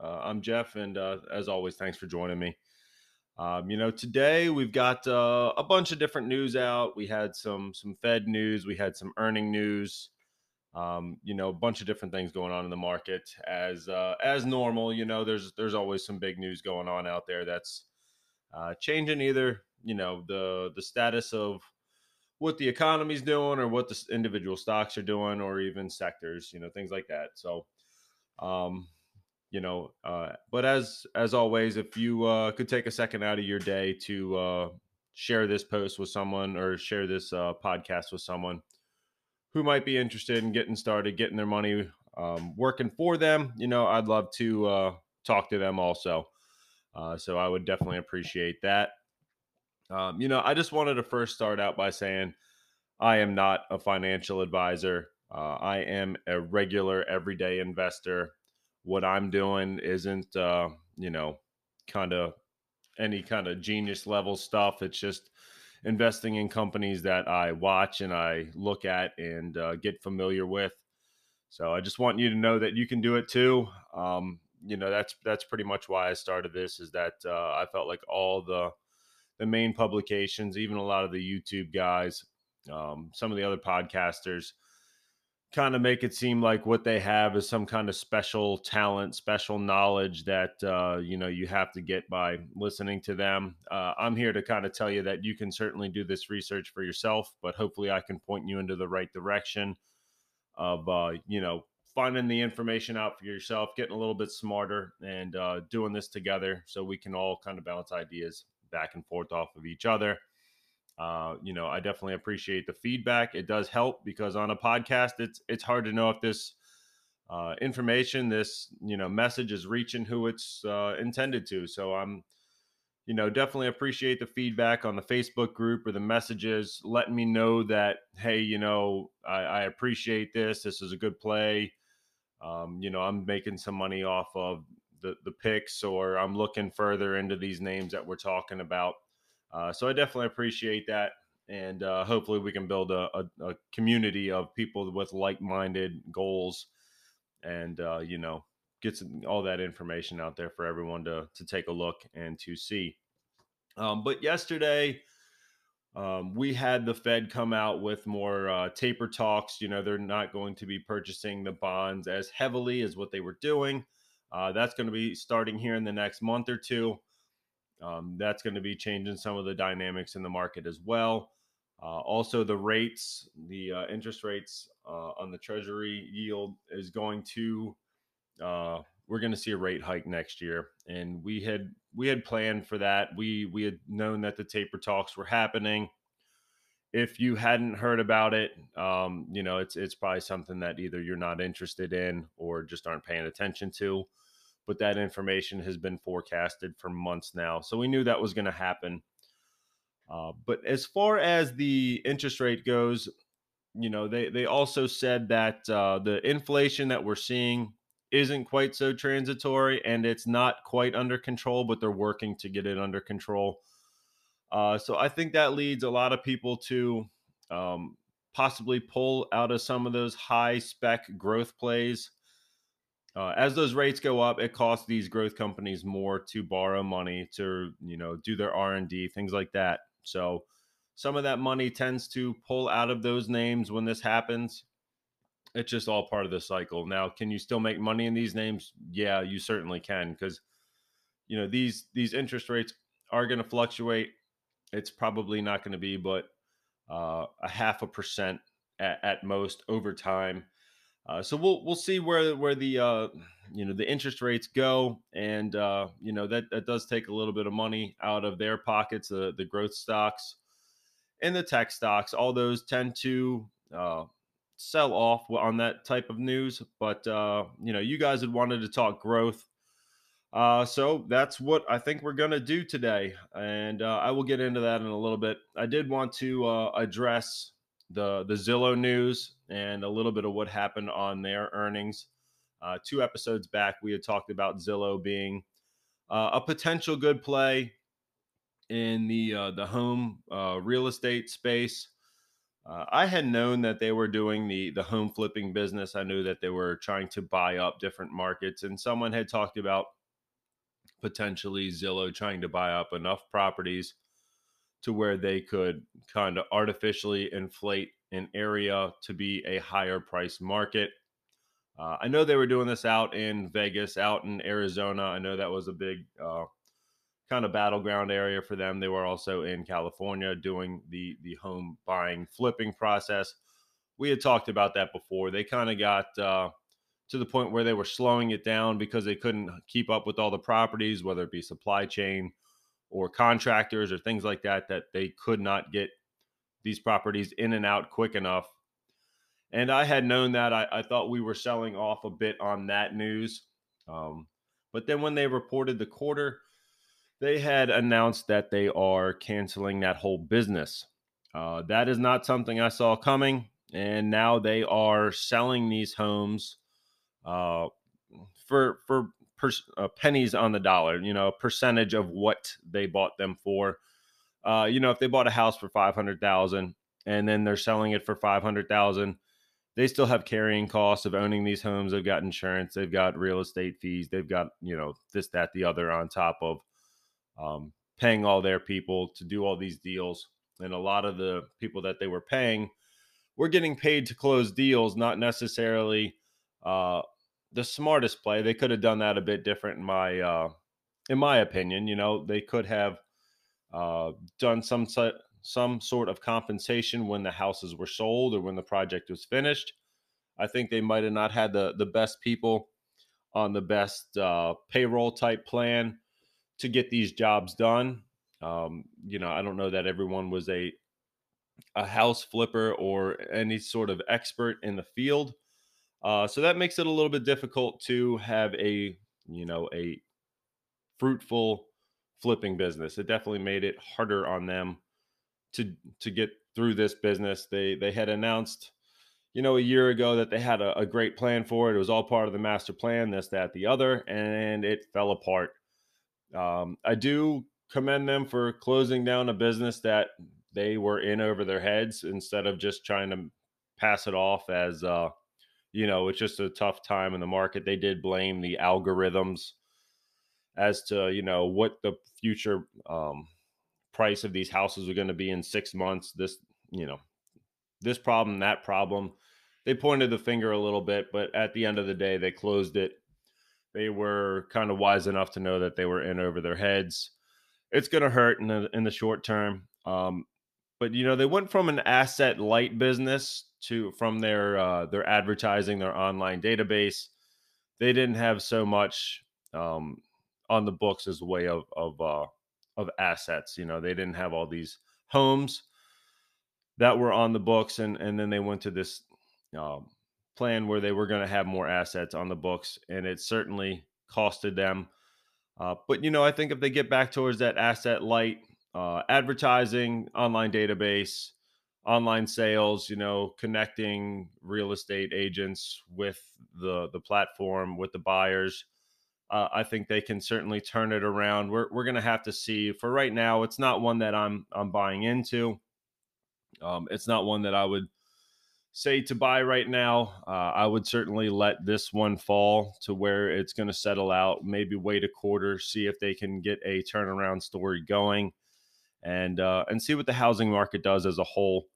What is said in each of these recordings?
Uh, I'm Jeff, and uh, as always, thanks for joining me. Um, you know, today we've got uh, a bunch of different news out. We had some some Fed news, we had some earning news. Um, you know, a bunch of different things going on in the market as uh, as normal. You know, there's there's always some big news going on out there that's uh, changing either you know the the status of what the economy's doing or what the individual stocks are doing or even sectors. You know, things like that. So. Um, you know uh, but as as always if you uh, could take a second out of your day to uh, share this post with someone or share this uh, podcast with someone who might be interested in getting started getting their money um, working for them you know i'd love to uh, talk to them also. Uh, so i would definitely appreciate that. Um, you know i just wanted to first start out by saying i am not a financial advisor. I am a regular everyday investor what I'm doing isn't, uh, you know, kind of any kind of genius level stuff. It's just investing in companies that I watch and I look at and uh, get familiar with. So I just want you to know that you can do it too. Um, you know, that's that's pretty much why I started this. Is that uh, I felt like all the the main publications, even a lot of the YouTube guys, um, some of the other podcasters kind of make it seem like what they have is some kind of special talent, special knowledge that uh, you know you have to get by listening to them. Uh, I'm here to kind of tell you that you can certainly do this research for yourself, but hopefully I can point you into the right direction of uh, you know finding the information out for yourself, getting a little bit smarter, and uh, doing this together so we can all kind of bounce ideas back and forth off of each other. Uh, you know, I definitely appreciate the feedback. It does help because on a podcast, it's it's hard to know if this uh, information, this you know message is reaching who it's uh, intended to. So I'm, you know, definitely appreciate the feedback on the Facebook group or the messages, letting me know that hey, you know, I, I appreciate this. This is a good play. Um, you know, I'm making some money off of the the picks, or I'm looking further into these names that we're talking about. Uh, so I definitely appreciate that. And uh, hopefully we can build a, a, a, community of people with like-minded goals and, uh, you know, get some, all that information out there for everyone to, to take a look and to see. Um, but yesterday, um, we had the Fed come out with more uh, taper talks. You know, they're not going to be purchasing the bonds as heavily as what they were doing. Uh, that's going to be starting here in the next month or two. Um, that's going to be changing some of the dynamics in the market as well. Uh, also, the rates, the uh, interest rates uh, on the Treasury yield is going to. Uh, we're going to see a rate hike next year, and we had we had planned for that. We we had known that the taper talks were happening. If you hadn't heard about it, um, you know it's it's probably something that either you're not interested in or just aren't paying attention to but that information has been forecasted for months now. So we knew that was going to happen. Uh, but as far as the interest rate goes, you know, they, they also said that uh, the inflation that we're seeing isn't quite so transitory and it's not quite under control, but they're working to get it under control. Uh, so I think that leads a lot of people to um, possibly pull out of some of those high spec growth plays uh, as those rates go up, it costs these growth companies more to borrow money to you know do their R and D things like that. So some of that money tends to pull out of those names when this happens. It's just all part of the cycle. Now, can you still make money in these names? Yeah, you certainly can because you know these these interest rates are going to fluctuate. It's probably not going to be but uh, a half a percent at, at most over time uh, so we'll we'll see where where the uh, you know the interest rates go, and uh, you know that that does take a little bit of money out of their pockets. The the growth stocks and the tech stocks, all those tend to uh, sell off on that type of news. But uh, you know, you guys had wanted to talk growth. Uh, so that's what I think we're to do today. And I will get into that in a little bit. I did want to address the, the Zillow news and a little bit of what happened on their earnings. Uh, two episodes back, we had talked about Zillow being uh, a potential good play in the uh, the home real estate space. Uh, I had known that they were doing the the home flipping business. I knew that they were trying to buy up different markets, and someone had talked about potentially Zillow trying to buy up enough properties to where they could kind of artificially inflate an area to be a higher price market. Uh, I know they were doing this out in Vegas, out in Arizona. I know that was a big uh, kind of battleground area for them. They were also in California doing the the home buying flipping process. We had talked about that before. They kind of got uh, to the point where they were slowing it down because they couldn't keep up with all the properties, whether it be supply chain or contractors or things like that, that they could not get these properties in and out quick enough. And I had known that. I, I thought we were selling off a bit on that news. Um, but then when they reported the quarter, they had announced that they are canceling that whole business. Uh, that is not something I saw coming. And now they are selling these homes uh, for for per, uh, pennies on the dollar. You know, percentage of what they bought them for. Uh, you know, if they bought a house for five hundred thousand and then they're selling it for five hundred thousand, they still have carrying costs of owning these homes. They've got insurance, they've got real estate fees, they've got you know this, that, the other on top of um, paying all their people to do all these deals. And a lot of the people that they were paying were getting paid to close deals, not necessarily uh, the smartest play. They could have done that a bit different in my uh, in my opinion. You know, they could have uh, done some some sort of compensation when the houses were sold or when the project was finished. I think they might have not had the the best people on the best uh, payroll type plan to get these jobs done. Um, you know, I don't know that everyone was a a house flipper or any sort of expert in the field. Uh, so that makes it a little bit difficult to have a you know a fruitful flipping business. It definitely made it harder on them to to get through this business. They they had announced you know a year ago that they had a, a great plan for it. It was all part of the master plan, this, that, the other, and it fell apart. Um, I do commend them for closing down a business that they were in over their heads instead of just trying to pass it off as, uh, you know, it's just a tough time in the market. They did blame the algorithms as to, you know, what the future um, price of these houses are going to be in six months. This, you know, this problem, that problem. They pointed the finger a little bit, but at the end of the day, they closed it they were kind of wise enough to know that they were in over their heads. It's going to hurt in the in the short term. Um, but you know, they went from an asset light business to from their uh, their advertising, their online database. They didn't have so much um, on the books as a way of of uh, of assets. You know, they didn't have all these homes that were on the books, and and then they went to this um, plan where they were going to have more assets on the books, and it certainly costed them. Uh, but you know, I think if they get back towards that asset light uh, advertising, online database, online sales, you know, connecting real estate agents with the the platform, with the buyers, uh, I think they can certainly turn it around. We're we're to have to see. For right now, it's not one that I'm I'm buying into. Um, it's not one that I would say to buy right now. Uh, I would certainly let this one fall to where it's going to settle out. Maybe wait a quarter, see if they can get a turnaround story going, and uh, and see what the housing market does as a whole.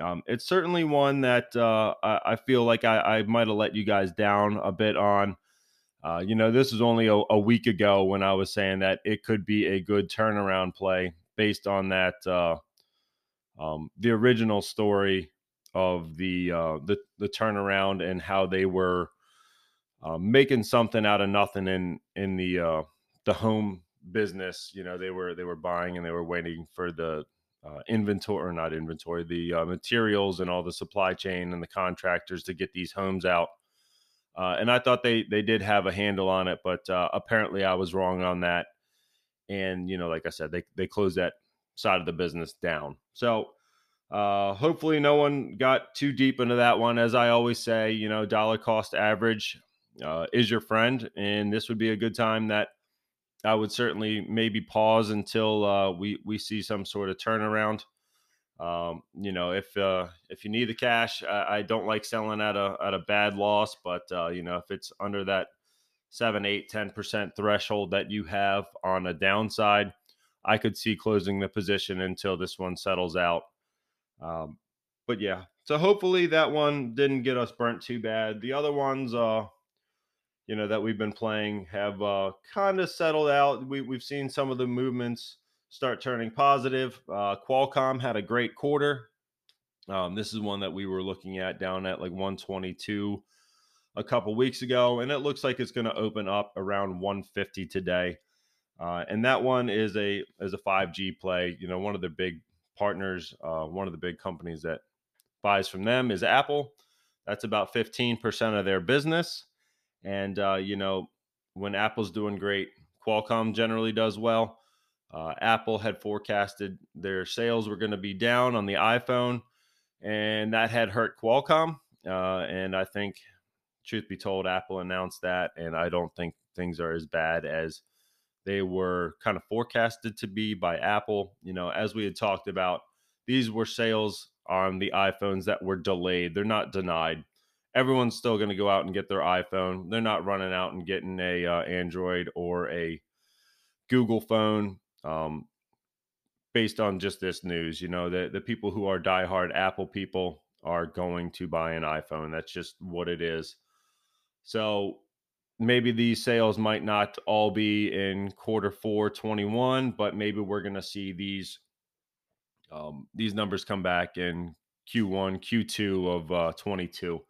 Um, it's certainly one that uh, I, I, feel like I, I might have let you guys down a bit on. Uh, you know, this was only a, a, week ago when I was saying that it could be a good turnaround play based on that uh, um, the original story of the uh, the the turnaround and how they were uh, making something out of nothing in in the uh, the home business. You know, they were they were buying and they were waiting for the uh, inventory or not inventory, the uh, materials and all the supply chain and the contractors to get these homes out. Uh, and I thought they they did have a handle on it, but uh, apparently I was wrong on that. And you know, like I said, they they closed that side of the business down. So uh, hopefully, no one got too deep into that one. As I always say, you know, dollar cost average uh, is your friend, and this would be a good time that I would certainly maybe pause until uh, we we see some sort of turnaround. Um, you know, if uh, if you need the cash, I, I, don't like selling at a at a bad loss, but uh, you know, if it's under that seven, eight, ten percent threshold that you have on a downside, I could see closing the position until this one settles out. Um, but yeah, so hopefully that one didn't get us burnt too bad. The other ones, uh, you know, that we've been playing have uh, kind of settled out. We, we've seen some of the movements start turning positive. Uh, Qualcomm had a great quarter. Um, this is one that we were looking at down at like 122 a couple weeks ago, and it looks like it's going to open up around 150 today. Uh, and that one is a is a 5G play. You know, one of the big partners, uh, one of the big companies that buys from them is Apple. That's about 15% of their business. And, uh, you know, when Apple's doing great, Qualcomm generally does well. Uh, Apple had forecasted their sales were going to be down on the iPhone, and that had hurt Qualcomm. Uh, and I think, truth be told, Apple announced that, and I don't think things are as bad as they were kind of forecasted to be by Apple. You know, as we had talked about, these were sales on the iPhones that were delayed. They're not denied. Everyone's still going to go out and get their iPhone. They're not running out and getting a uh, Android or a Google phone. Um, based on just this news, you know, the the people who are diehard Apple people are going to buy an iPhone. That's just what it is. So maybe these sales might not all be in quarter four 21 but maybe we're going to see these um, these numbers come back in q1 q2 of uh, 22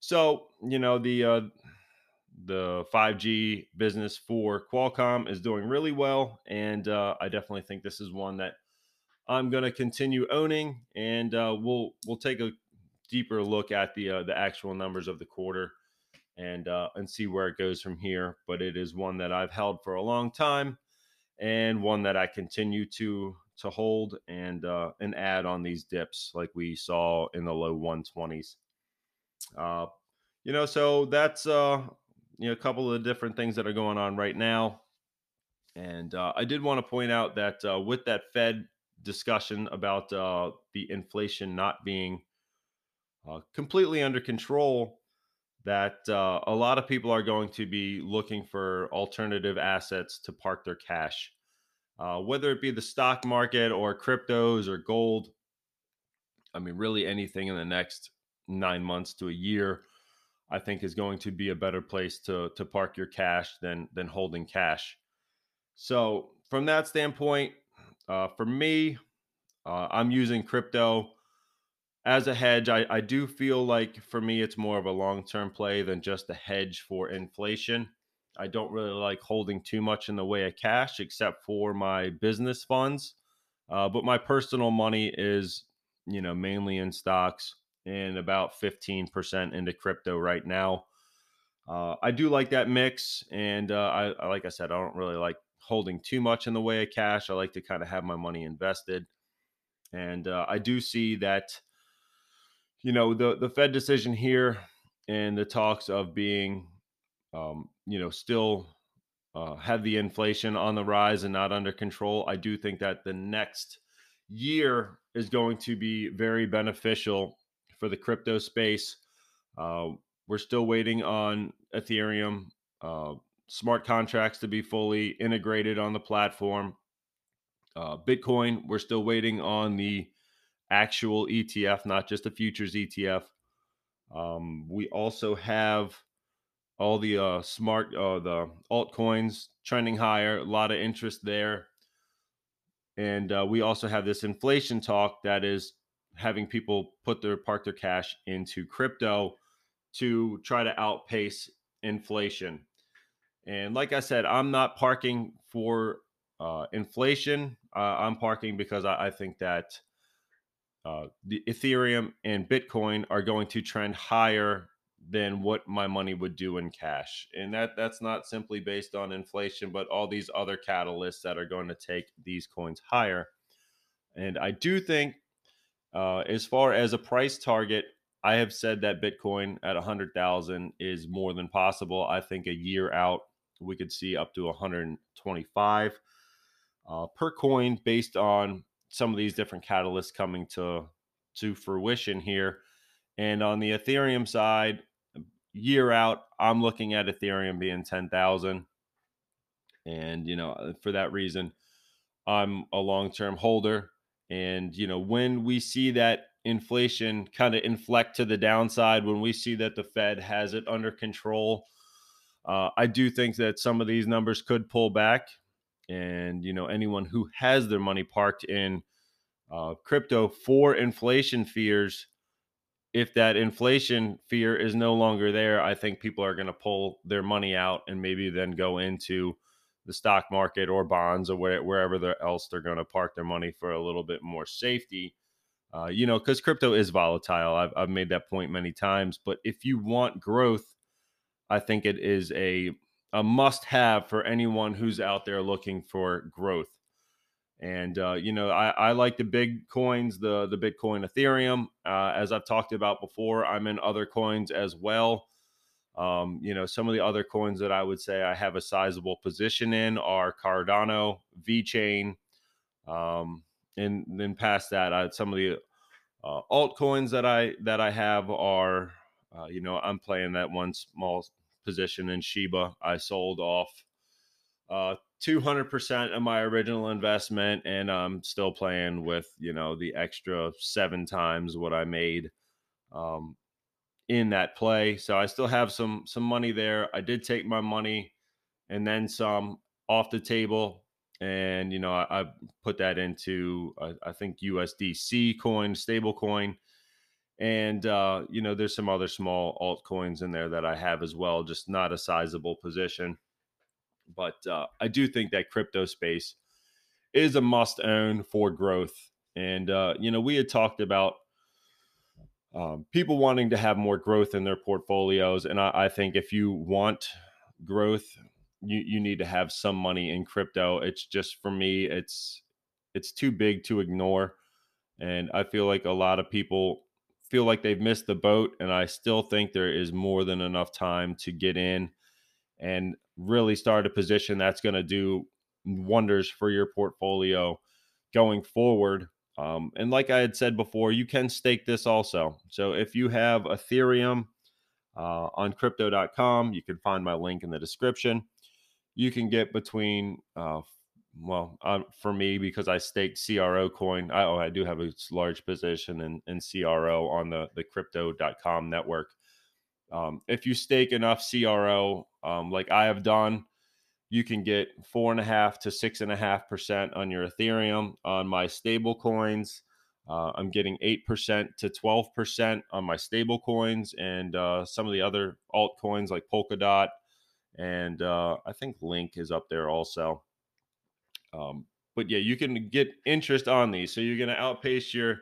so you know the uh, the 5g business for qualcomm is doing really well and uh, i definitely think this is one that i'm going to continue owning and uh, we'll we'll take a deeper look at the uh, the actual numbers of the quarter and uh, and see where it goes from here. But it is one that I've held for a long time, and one that I continue to to hold and uh, and add on these dips like we saw in the low 120s. Uh, you know, so that's uh, you know a couple of different things that are going on right now. And uh, I did want to point out that uh, with that Fed discussion about uh, the inflation not being uh, completely under control, that uh, a lot of people are going to be looking for alternative assets to park their cash, uh, whether it be the stock market or cryptos or gold. I mean, really anything in the next nine months to a year, I think is going to be a better place to to park your cash than than holding cash. So from that standpoint, uh, for me, uh, I'm using crypto as a hedge, I, I do feel like for me, it's more of a long term play than just a hedge for inflation. I don't really like holding too much in the way of cash except for my business funds. Uh, but my personal money is, you know, mainly in stocks and about 15% into crypto right now. Uh, I do like that mix. And uh, I, like I said, I don't really like holding too much in the way of cash. I like to kind of have my money invested. And uh, I do see that you know the the Fed decision here and the talks of being, um, you know, still uh, have the inflation on the rise and not under control. I do think that the next year is going to be very beneficial for the crypto space. Uh, we're still waiting on Ethereum uh, smart contracts to be fully integrated on the platform. Uh, Bitcoin, we're still waiting on the actual ETF, not just the futures ETF. Um, we also have all the uh, smart, uh, the altcoins trending higher, a lot of interest there. And uh, we also have this inflation talk that is having people put their park their cash into crypto to try to outpace inflation. And like I said, I'm not parking for uh, inflation. Uh, I'm parking because I, I think that uh, the Ethereum and Bitcoin are going to trend higher than what my money would do in cash. And that that's not simply based on inflation, but all these other catalysts that are going to take these coins higher. And I do think, uh, as far as a price target, I have said that Bitcoin at 100,000 is more than possible. I think a year out, we could see up to 125 uh, per coin based on some of these different catalysts coming to to fruition here. And on the Ethereum side, year out, I'm looking at Ethereum being 10,000. And, you know, for that reason, I'm a long term holder. And, you know, when we see that inflation kind of inflect to the downside, when we see that the Fed has it under control, uh, I do think that some of these numbers could pull back. And, you know, anyone who has their money parked in uh, crypto for inflation fears, if that inflation fear is no longer there, I think people are going to pull their money out and maybe then go into the stock market or bonds or wherever else they're going to park their money for a little bit more safety. Uh, you know, because crypto is volatile. I've, I've made that point many times. But if you want growth, I think it is a a must have for anyone who's out there looking for growth. And uh, you know, I, I, like the big coins, the the Bitcoin, Ethereum. Uh, as I've talked about before, I'm in other coins as well. Um, you know, some of the other coins that I would say I have a sizable position in are Cardano, VeChain, um, and then past that, I, some of the uh, altcoins that I that I have are, uh, you know, I'm playing that one small position in Shiba. I sold off uh, 200% of my original investment and I'm still playing with, you know, the extra seven times what I made um, in that play. So I still have some some money there. I did take my money and then some off the table and you know I, I put that into uh, I think USDC coin, stable coin. And uh, you know, there's some other small altcoins in there that I have as well, just not a sizable position. But uh, I do think that crypto space is a must own for growth. And, uh, you know, we had talked about um, people wanting to have more growth in their portfolios. And I, I think if you want growth, you, you need to have some money in crypto. It's just for me, it's it's too big to ignore. And I feel like a lot of people feel like they've missed the boat. And I still think there is more than enough time to get in and really start a position that's going to do wonders for your portfolio going forward. Um, and like I had said before, you can stake this also. So if you have Ethereum uh, on crypto.com, you can find my link in the description. You can get between, uh, well, uh, for me, because I staked CRO coin, I, oh, I do have a large position in, in CRO on the, the crypto.com network. Um, if you stake enough CRO, um, like I have done, you can get four and a half to six and a half percent on your Ethereum. On my stable coins, uh, I'm getting eight percent to twelve percent on my stable coins, and uh, some of the other altcoins like Polkadot, and uh, I think Link is up there also. Um, but yeah, you can get interest on these, so you're going to outpace your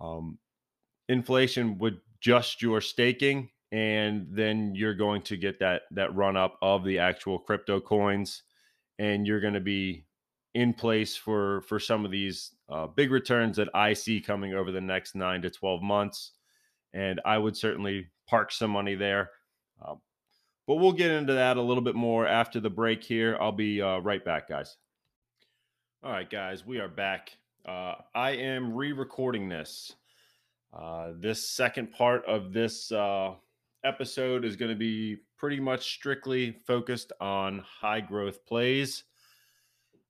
um, inflation with just your staking and then you're going to get that that run up of the actual crypto coins and you're going to be in place for for some of these uh, big returns that i see coming over the next 9 to 12 months and i would certainly park some money there uh, but we'll get into that a little bit more after the break here. I'll be uh, right back guys. All right guys we are back. Uh, i am re-recording this uh, this second part of this uh, episode is going to be pretty much strictly focused on high growth plays.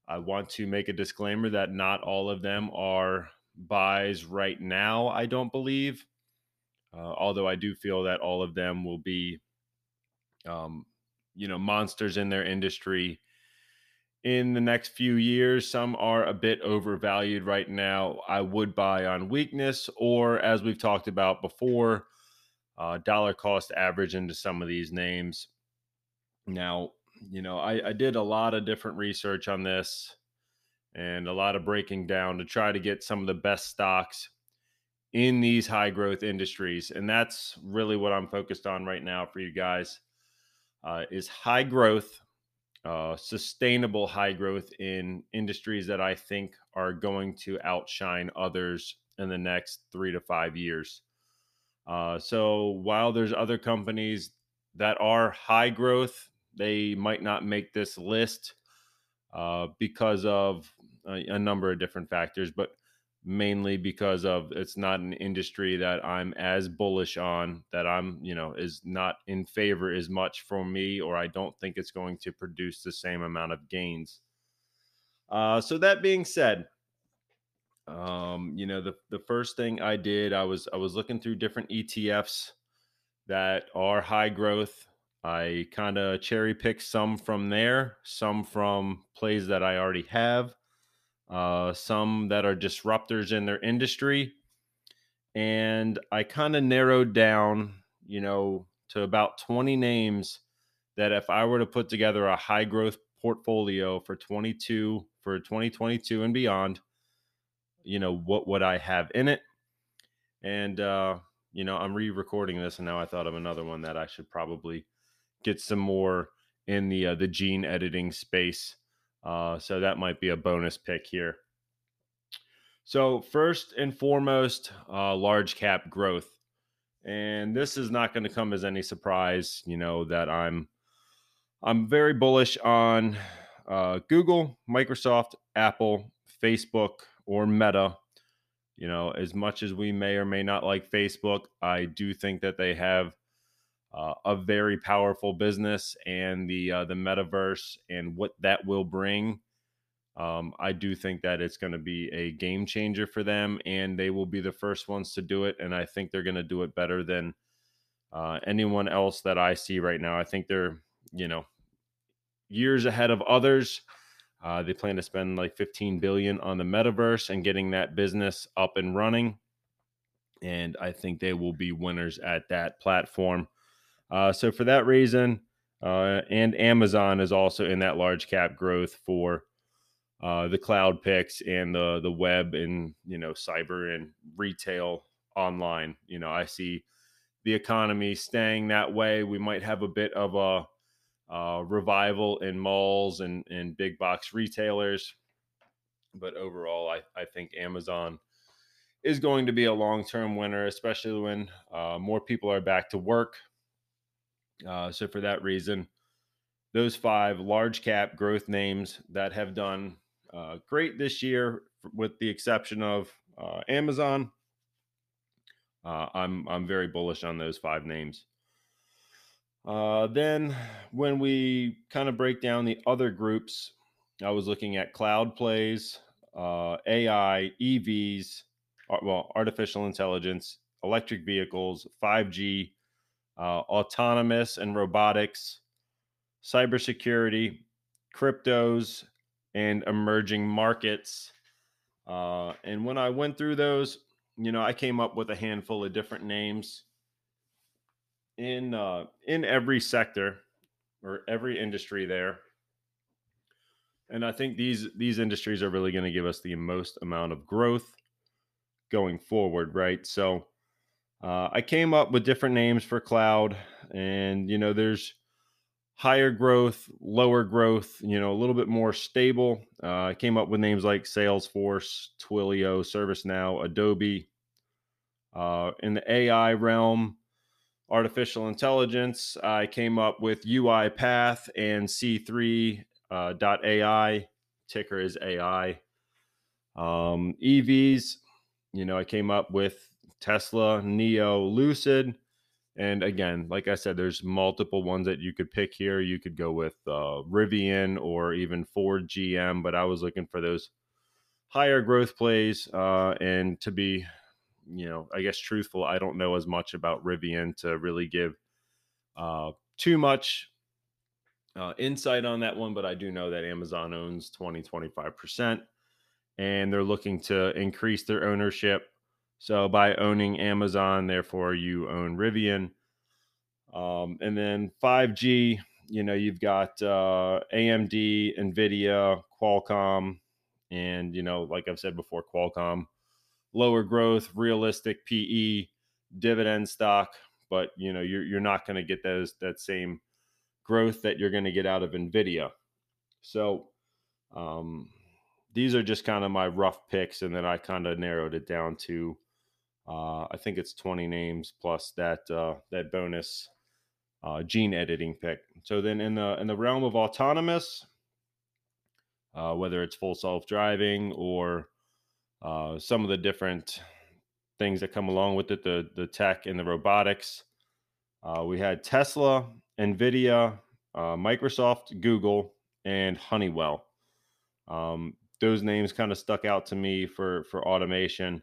I want to make a disclaimer that not all of them are buys right now, I don't believe. Uh, although I do feel that all of them will be, um, you know, monsters in their industry in the next few years. Some are a bit overvalued right now. I would buy on weakness, or as we've talked about before, uh, dollar cost average into some of these names. Now, you know, I, I did a lot of different research on this and a lot of breaking down to try to get some of the best stocks in these high growth industries. And that's really what I'm focused on right now for you guys uh, is high growth, uh, sustainable high growth in industries that I think are going to outshine others in the next three to five years. Uh, so while there's other companies that are high growth, they might not make this list uh, because of a, a, number of different factors, but mainly because of it's not an industry that I'm as bullish on that I'm, you know, is not in favor as much for me, or I don't think it's going to produce the same amount of gains. Uh, so that being said, um, you know, the the first thing I did, I was I was looking through different ETFs that are high growth. I kind of cherry picked some from there, some from plays that I already have, uh, some that are disruptors in their industry, and I kind of narrowed down, you know, to about 20 names that if I were to put together a high growth portfolio for 22 for 2022 and beyond you know what would I have in it, and uh, you know I'm re-recording this, and now I thought of another one that I should probably get some more in the uh, the gene editing space. Uh, so that might be a bonus pick here. So first and foremost, uh, large cap growth, and this is not going to come as any surprise. You know that I'm I'm very bullish on uh, Google, Microsoft, Apple, Facebook, or Meta. You know, as much as we may or may not like Facebook, I do think that they have uh, a very powerful business and the uh, the metaverse and what that will bring. Um, I do think that it's going to be a game changer for them, and they will be the first ones to do it. And I think they're going to do it better than uh, anyone else that I see right now. I think they're, you know, years ahead of others. Uh, they plan to spend like 15 billion on the metaverse and getting that business up and running. And I think they will be winners at that platform. Uh, so for that reason, uh, and Amazon is also in that large cap growth for uh, the cloud picks and the the web and you know cyber and retail online. You know, I see the economy staying that way. We might have a bit of a uh, revival in malls and, and big box retailers. But overall, I, I think Amazon is going to be a long term winner, especially when uh, more people are back to work. Uh, so, for that reason, those five large cap growth names that have done uh, great this year, with the exception of uh, Amazon, uh, I'm I'm very bullish on those five names. Uh, then, when we kind of break down the other groups, I was looking at cloud plays, uh, AI, EVs, well, artificial intelligence, electric vehicles, 5G, uh, autonomous and robotics, cybersecurity, cryptos, and emerging markets. Uh, and when I went through those, you know, I came up with a handful of different names in uh, in every sector or every industry there. And I think these these industries are really going to give us the most amount of growth going forward, right? So uh, I came up with different names for cloud, and you know, there's higher growth, lower growth, you know, a little bit more stable. Uh, I came up with names like Salesforce, Twilio, ServiceNow, Adobe. Uh, in the AI realm, artificial intelligence, I came up with UiPath and C3 uh, .ai. Ticker is AI. Um, EVs, you know, I came up with Tesla, NIO, Lucid. And again, like I said, there's multiple ones that you could pick here. You could go with uh, Rivian or even Ford GM, but I was looking for those higher growth plays. Uh, and to be you know, I guess truthful, I don't know as much about Rivian to really give uh, too much uh, insight on that one, but I do know that Amazon owns 20, 25%, and they're looking to increase their ownership. So by owning Amazon, therefore you own Rivian. Um, and then 5G, you know, you've got uh, AMD, NVIDIA, Qualcomm, and, you know, like I've said before, Qualcomm lower growth, realistic PE dividend stock, but you know you're you're not going to get those that same growth that you're going to get out of Nvidia. So um, these are just kind of my rough picks, and then I kind of narrowed it down to uh, I think it's 20 names plus that uh, that bonus uh, gene editing pick. So then in the in the realm of autonomous, uh, whether it's full self driving or uh, some of the different things that come along with it, the the tech and the robotics. Uh, we had Tesla, Nvidia, uh, Microsoft, Google, and Honeywell. Um, those names kind of stuck out to me for for automation.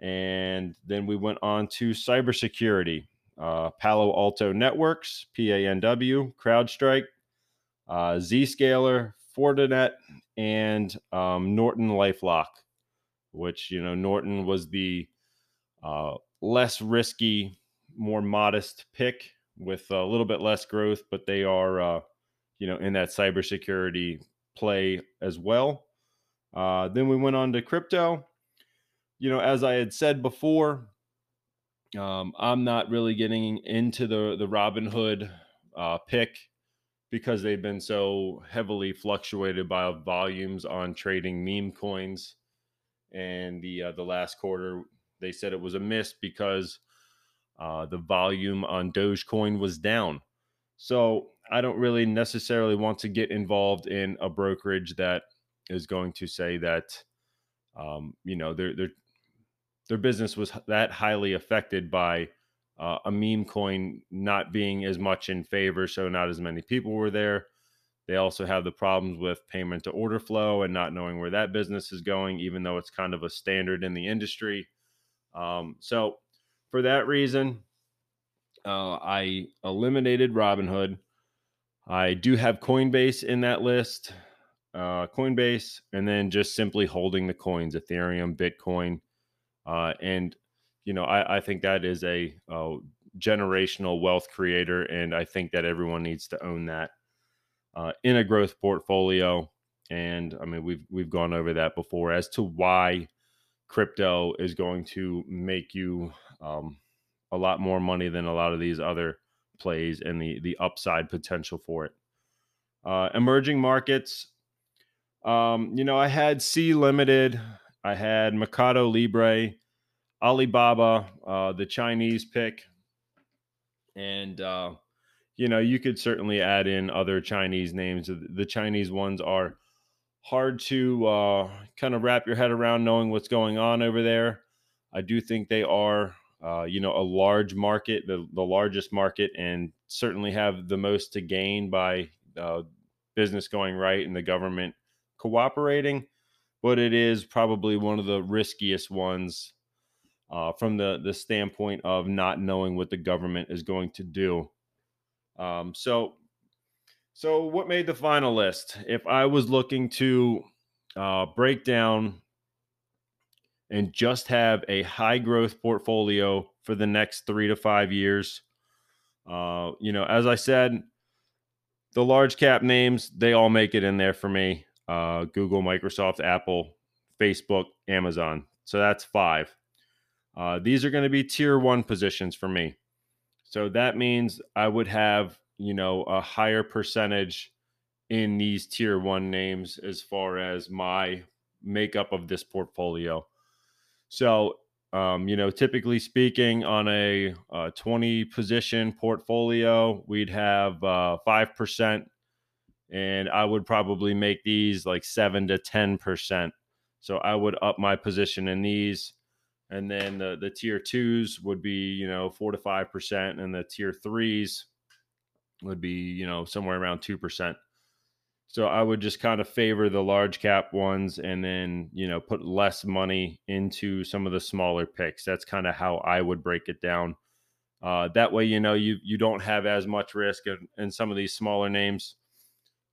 And then we went on to cybersecurity. Uh, Palo Alto Networks, PANW, CrowdStrike, uh, Zscaler, Fortinet, and um, Norton LifeLock, which you know Norton was the uh, less risky, more modest pick with a little bit less growth, but they are uh, you know in that cybersecurity play as well. Uh, then we went on to crypto. You know, as I had said before, um, I'm not really getting into the the Robinhood uh, pick because they've been so heavily fluctuated by volumes on trading meme coins. And the uh, the last quarter, they said it was a miss because uh, the volume on Dogecoin was down. So I don't really necessarily want to get involved in a brokerage that is going to say that, um, you know, their their their business was that highly affected by uh, a meme coin not being as much in favor, so not as many people were there. They also have the problems with payment to order flow and not knowing where that business is going, even though it's kind of a standard in the industry. Um, so, for that reason, uh, I eliminated Robinhood. I do have Coinbase in that list, uh, Coinbase, and then just simply holding the coins Ethereum, Bitcoin. Uh, and you know, I, I think that is a, a, generational wealth creator, and I think that everyone needs to own that uh, in a growth portfolio. And I mean, we've we've gone over that before as to why crypto is going to make you um, a lot more money than a lot of these other plays and the the upside potential for it. Uh, emerging markets, um, you know, I had Sea Limited, I had Mercado Libre. Alibaba, uh, the Chinese pick, and uh, you know you could certainly add in other Chinese names. The Chinese ones are hard to uh, kind of wrap your head around knowing what's going on over there. I do think they are, uh, you know, a large market, the, the largest market, and certainly have the most to gain by uh, business going right and the government cooperating. But it is probably one of the riskiest ones uh, from the the standpoint of not knowing what the government is going to do. Um, so, so what made the final list? If I was looking to uh, break down and just have a high growth portfolio for the next three to five years, uh, you know, as I said, the large cap names they all make it in there for me. Uh, Google, Microsoft, Apple, Facebook, Amazon. So that's five. Uh, these are going to be tier one positions for me. So that means I would have, you know, a higher percentage in these tier one names as far as my makeup of this portfolio. So, um, you know, typically speaking, on a, uh, 20 position portfolio, we'd have uh, 5%, and I would probably make these like 7 to 10%. So I would up my position in these and then the, the tier twos would be you know four to five percent and the tier threes would be you know somewhere around two percent. So i would just kind of favor the large cap ones and then you know put less money into some of the smaller picks. That's kind of how i would break it down. Uh, that way you know you you don't have as much risk in, in some of these smaller names.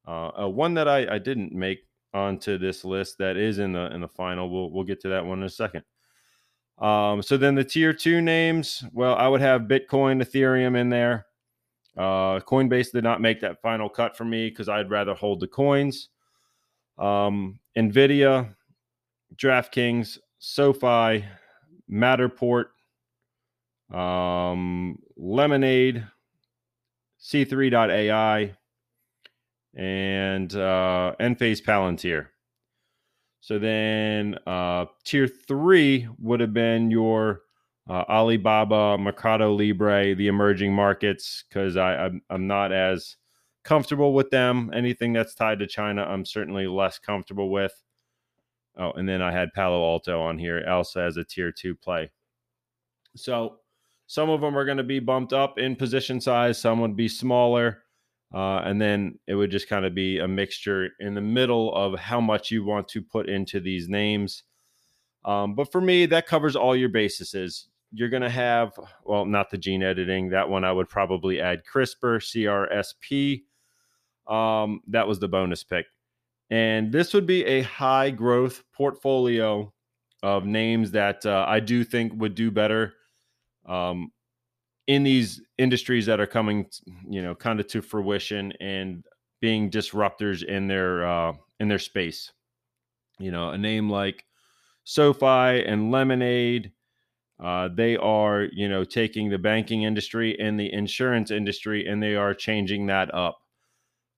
Uh, uh, one that I, I didn't make onto this list that is in the in the final we'll, we'll get to that one in a second um, so then the tier two names, well, I would have Bitcoin, Ethereum in there. Uh, Coinbase did not make that final cut for me because I'd rather hold the coins. Um, Nvidia, DraftKings, SoFi, Matterport, um, Lemonade, C3.ai, and uh, Enphase Palantir. So then uh, tier three would have been your uh, Alibaba, Mercado Libre, the emerging markets, because I'm, I'm not as comfortable with them. Anything that's tied to China, I'm certainly less comfortable with. Oh, and then I had Palo Alto on here also as a tier two play. So some of them are going to be bumped up in position size, some would be smaller. Uh, and then it would just kind of be a mixture in the middle of how much you want to put into these names. Um, but for me, that covers all your bases. You're going to have, well, not the gene editing. That one I would probably add CRISPR, CRSP. Um, that was the bonus pick. And this would be a high growth portfolio of names that uh, I do think would do better um, in these industries that are coming, you know, kind of to fruition and being disruptors in their uh, in their space. You know, a name like SoFi and Lemonade, uh, they are you know taking the banking industry and the insurance industry, and they are changing that up.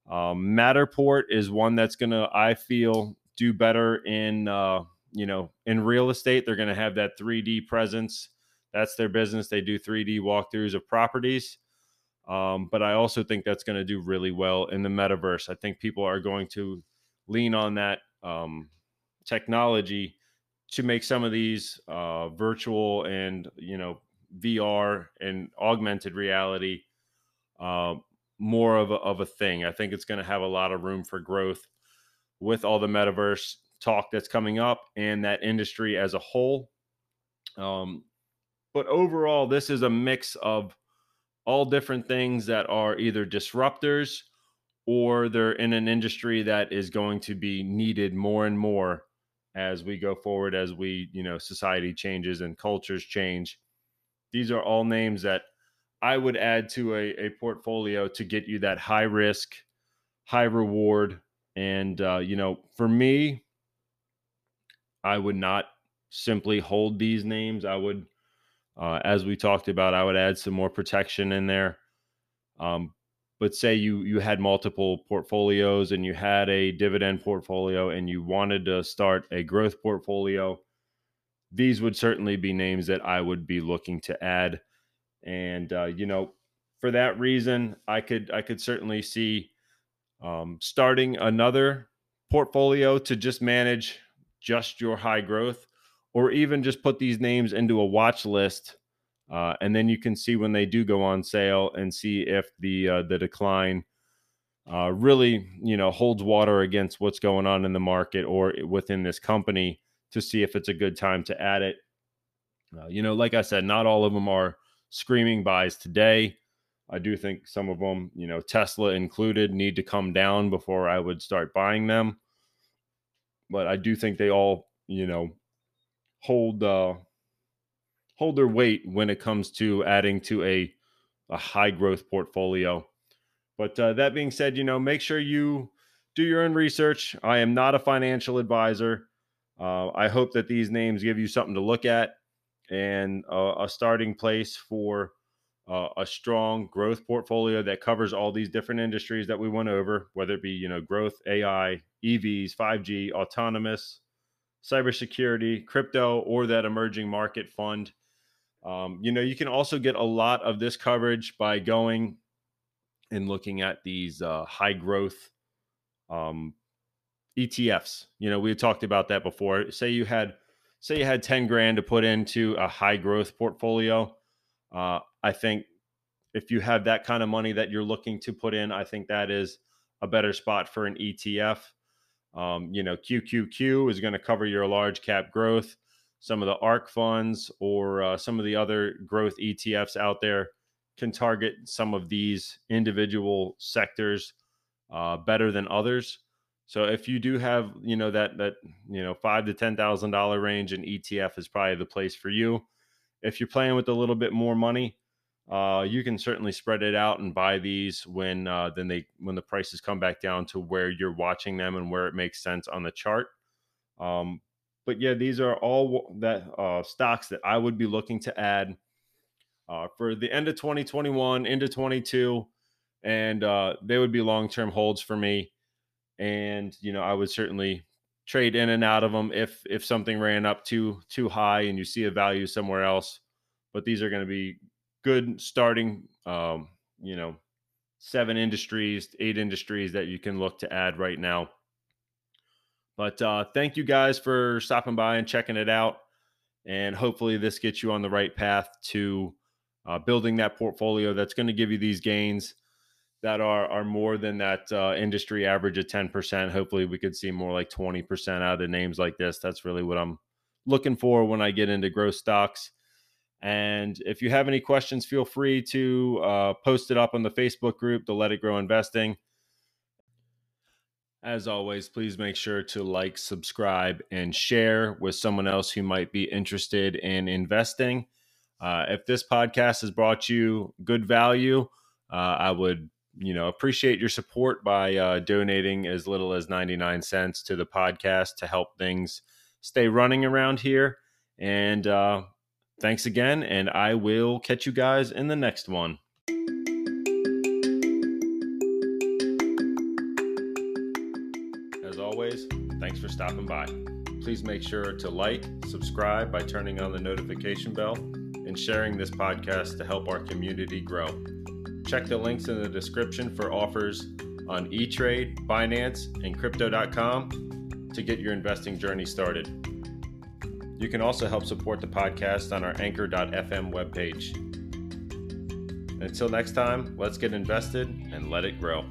Um, Matterport is one that's gonna, I feel, do better in uh, you know in real estate. They're gonna have that 3D presence that's their business. They do 3D walkthroughs of properties. Um, but I also think that's going to do really well in the metaverse. I think people are going to lean on that um, technology to make some of these uh, virtual and you know VR and augmented reality uh, more of a, of a thing. I think it's going to have a lot of room for growth with all the metaverse talk that's coming up and that industry as a whole. Um, but overall, this is a mix of all different things that are either disruptors or they're in an industry that is going to be needed more and more as we go forward as we you know society changes and cultures change. These are all names that i would add to a, a portfolio to get you that high risk high reward and uh, you know for me i would not simply hold these names. I would uh, as we talked about, I would add some more protection in there. Um, but say you you had multiple portfolios and you had a dividend portfolio and you wanted to start a growth portfolio, these would certainly be names that I would be looking to add. And uh, you know, for that reason, I could I could certainly see um, starting another portfolio to just manage just your high growth or even just put these names into a watch list uh, and then you can see when they do go on sale and see if the uh, the decline uh, really you know holds water against what's going on in the market or within this company to see if it's a good time to add it. Uh, you know like i said not all of them are screaming buys today. I do think some of them you know tesla included need to come down before i would start buying them. But i do think they all you know hold uh, hold their weight when it comes to adding to a a high growth portfolio. But uh, that being said, you know, make sure you do your own research. I am not a financial advisor. Uh, I hope that these names give you something to look at and uh, a starting place for uh, a strong growth portfolio that covers all these different industries that we went over, whether it be you know growth, AI, EVs, 5G, autonomous, cybersecurity, crypto, or that emerging market fund. Um, you know, you can also get a lot of this coverage by going and looking at these uh, high growth um, ETFs. You know, we talked about that before. Say you had, say you had ten grand to put into a high growth portfolio. Uh, I think if you have that kind of money that you're looking to put in, I think that is a better spot for an ETF. Um, you know, QQQ is going to cover your large cap growth. Some of the ARK funds or uh, some of the other growth ETFs out there can target some of these individual sectors uh, better than others. So if you do have, you know, that that you know five to ten thousand dollar range, an ETF is probably the place for you. If you're playing with a little bit more money, uh, you can certainly spread it out and buy these when uh, then they when the prices come back down to where you're watching them and where it makes sense on the chart. Um, but yeah, these are all that uh, stocks that I would be looking to add uh, for the end of 2021 into 22, and uh, they would be long term holds for me. And you know, I would certainly trade in and out of them if if something ran up too too high and you see a value somewhere else. But these are going to be good starting, um, you know, seven industries, eight industries that you can look to add right now. But uh, thank you guys for stopping by and checking it out. And hopefully, this gets you on the right path to uh, building that portfolio that's going to give you these gains that are are more than that uh, industry average of 10%. Hopefully, we could see more like 20% out of names like this. That's really what I'm looking for when I get into growth stocks. And if you have any questions, feel free to uh, post it up on the Facebook group, the Let It Grow Investing. As always, please make sure to like, subscribe, and share with someone else who might be interested in investing. Uh, if this podcast has brought you good value, uh, I would you know appreciate your support by uh, donating as little as 99 cents to the podcast to help things stay running around here. And uh, thanks again, and I will catch you guys in the next one. As always, thanks for stopping by. Please make sure to like, subscribe by turning on the notification bell, and sharing this podcast to help our community grow. Check the links in the description for offers on eTrade, Binance, and Crypto.com to get your investing journey started. You can also help support the podcast on our Anchor.fm webpage. Until next time, let's get invested and let it grow.